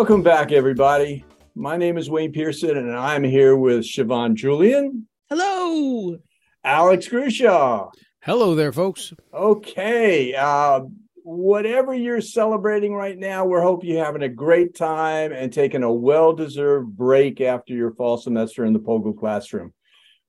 Welcome back, everybody. My name is Wayne Pearson, and I'm here with Siobhan Julian. Hello. Alex Grushow. Hello there, folks. Okay. Uh, whatever you're celebrating right now, we hope you're having a great time and taking a well deserved break after your fall semester in the POGIL classroom.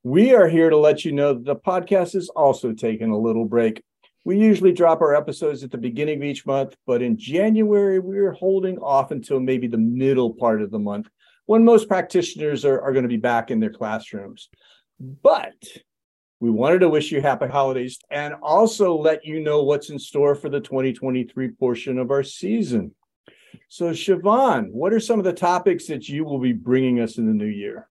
We are here to let you know that the podcast is also taking a little break. We usually drop our episodes at the beginning of each month, but in January, we're holding off until maybe the middle part of the month when most practitioners are, are going to be back in their classrooms. But we wanted to wish you happy holidays and also let you know what's in store for the 2023 portion of our season. So, Siobhan, what are some of the topics that you will be bringing us in the new year?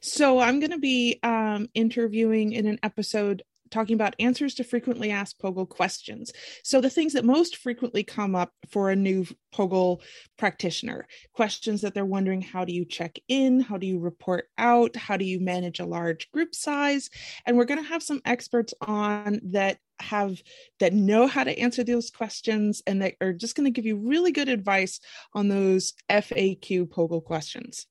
So, I'm going to be um, interviewing in an episode talking about answers to frequently asked POGIL questions. So, the things that most frequently come up for a new POGIL practitioner questions that they're wondering how do you check in? How do you report out? How do you manage a large group size? And we're going to have some experts on that have that know how to answer those questions and that are just going to give you really good advice on those FAQ POGIL questions.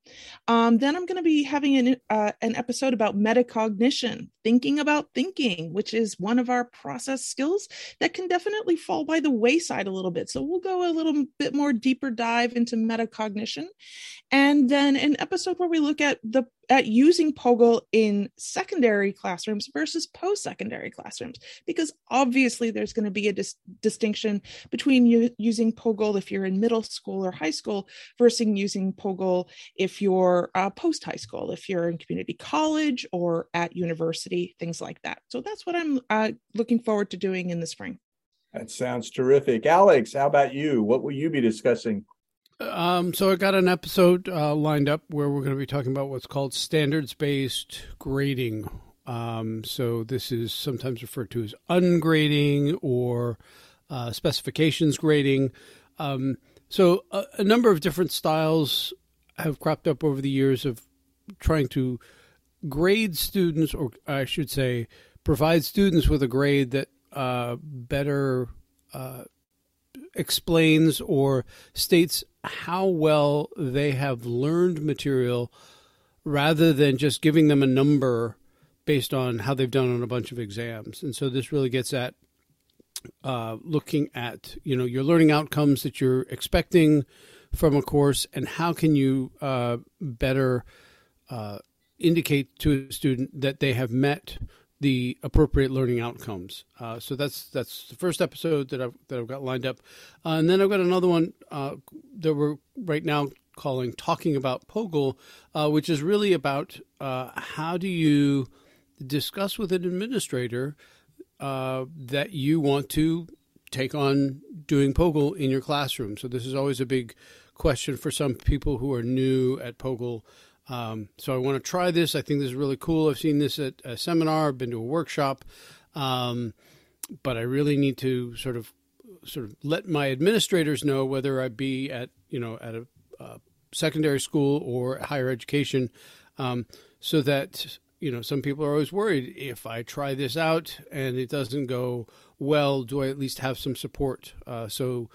Um, then I'm going to be having an, uh, an episode about metacognition, thinking about thinking, which is one of our process skills that can definitely fall by the wayside a little bit. So we'll go a little bit more deeper dive into metacognition. And then an episode where we look at the at using POGIL in secondary classrooms versus post secondary classrooms, because obviously there's going to be a dis- distinction between u- using POGIL if you're in middle school or high school versus using POGIL if you're uh, post high school, if you're in community college or at university, things like that. So that's what I'm uh, looking forward to doing in the spring. That sounds terrific. Alex, how about you? What will you be discussing? Um, so I got an episode uh, lined up where we're going to be talking about what's called standards-based grading. Um, so this is sometimes referred to as ungrading or uh, specifications grading. Um, so a, a, number of different styles have cropped up over the years of trying to grade students, or I should say, provide students with a grade that uh, better uh, explains or states how well they have learned material rather than just giving them a number based on how they've done on a bunch of exams. And so this really gets at uh, looking at you know your learning outcomes that you're expecting from a course and how can you uh, better uh, indicate to a student that they have met the appropriate learning outcomes. Uh, so that's that's the first episode that I've that I've got lined up, uh, and then I've got another one uh, that we're right now calling "Talking About POGIL," uh, which is really about uh, how do you discuss with an administrator uh, that you want to take on doing POGIL in your classroom. So this is always a big question for some people who are new at POGIL. Um, so I want to try this. I think this is really cool. I've seen this at a seminar, I've been to a workshop, um, but I really need to sort of sort of let my administrators know whether I be at you know at a uh, secondary school or higher education, um, so that you know some people are always worried if I try this out and it doesn't go well, do I at least have some support? Uh, so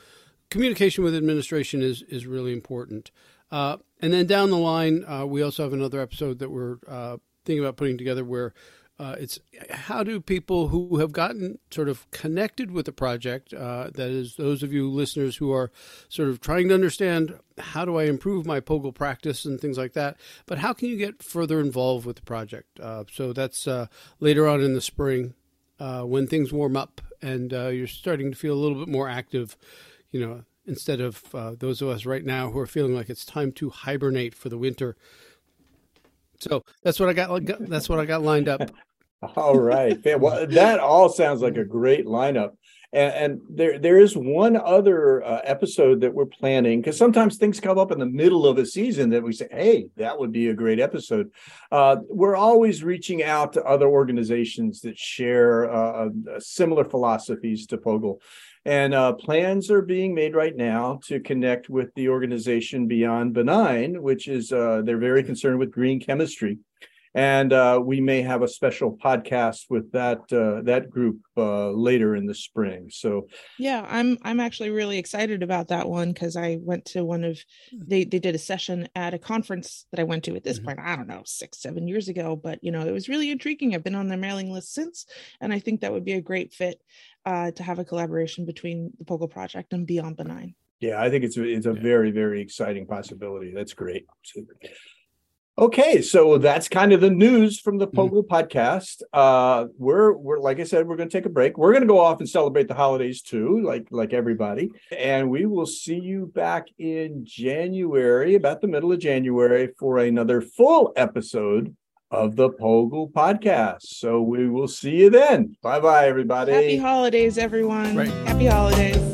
communication with administration is is really important. Uh, and then down the line, uh, we also have another episode that we're uh, thinking about putting together where uh, it's how do people who have gotten sort of connected with the project, uh, that is, those of you listeners who are sort of trying to understand how do I improve my POGIL practice and things like that, but how can you get further involved with the project? So that's later on in the spring when things warm up and you're starting to feel a little bit more active. You know, instead of uh, those of us right now who are feeling like it's time to hibernate for the winter. So that's what I got. That's what I got lined up. all right, well, that all sounds like a great lineup. And, and there, there is one other uh, episode that we're planning because sometimes things come up in the middle of a season that we say, "Hey, that would be a great episode." Uh, we're always reaching out to other organizations that share uh, uh similar philosophies to POGIL. And uh, plans are being made right now to connect with the organization Beyond Benign, which is uh, they're very concerned with green chemistry. And uh, we may have a special podcast with that uh, that group uh, later in the spring. So yeah, I'm I'm actually really excited about that one because I went to one of hmm. they they did a session at a conference that I went to at this mm-hmm. point I don't know six seven years ago, but you know it was really intriguing. I've been on their mailing list since, and I think that would be a great fit uh, to have a collaboration between the POGIL Project and Beyond Benign. Yeah, I think it's a, it's a yeah. very very exciting possibility. That's great. Okay, so that's kind of the news from the POGIL mm-hmm. podcast. Uh, we're we're like I said, we're going to take a break. We're going to go off and celebrate the holidays too, like like everybody, and we will see you back in January, about the middle of January, for another full episode of the POGIL podcast. So we will see you then. Bye bye, everybody. Happy holidays, everyone. Right. Happy holidays.